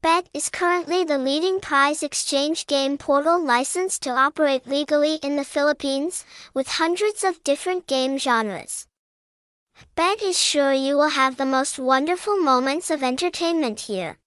Bet is currently the leading prize exchange game portal licensed to operate legally in the Philippines, with hundreds of different game genres. Bet is sure you will have the most wonderful moments of entertainment here.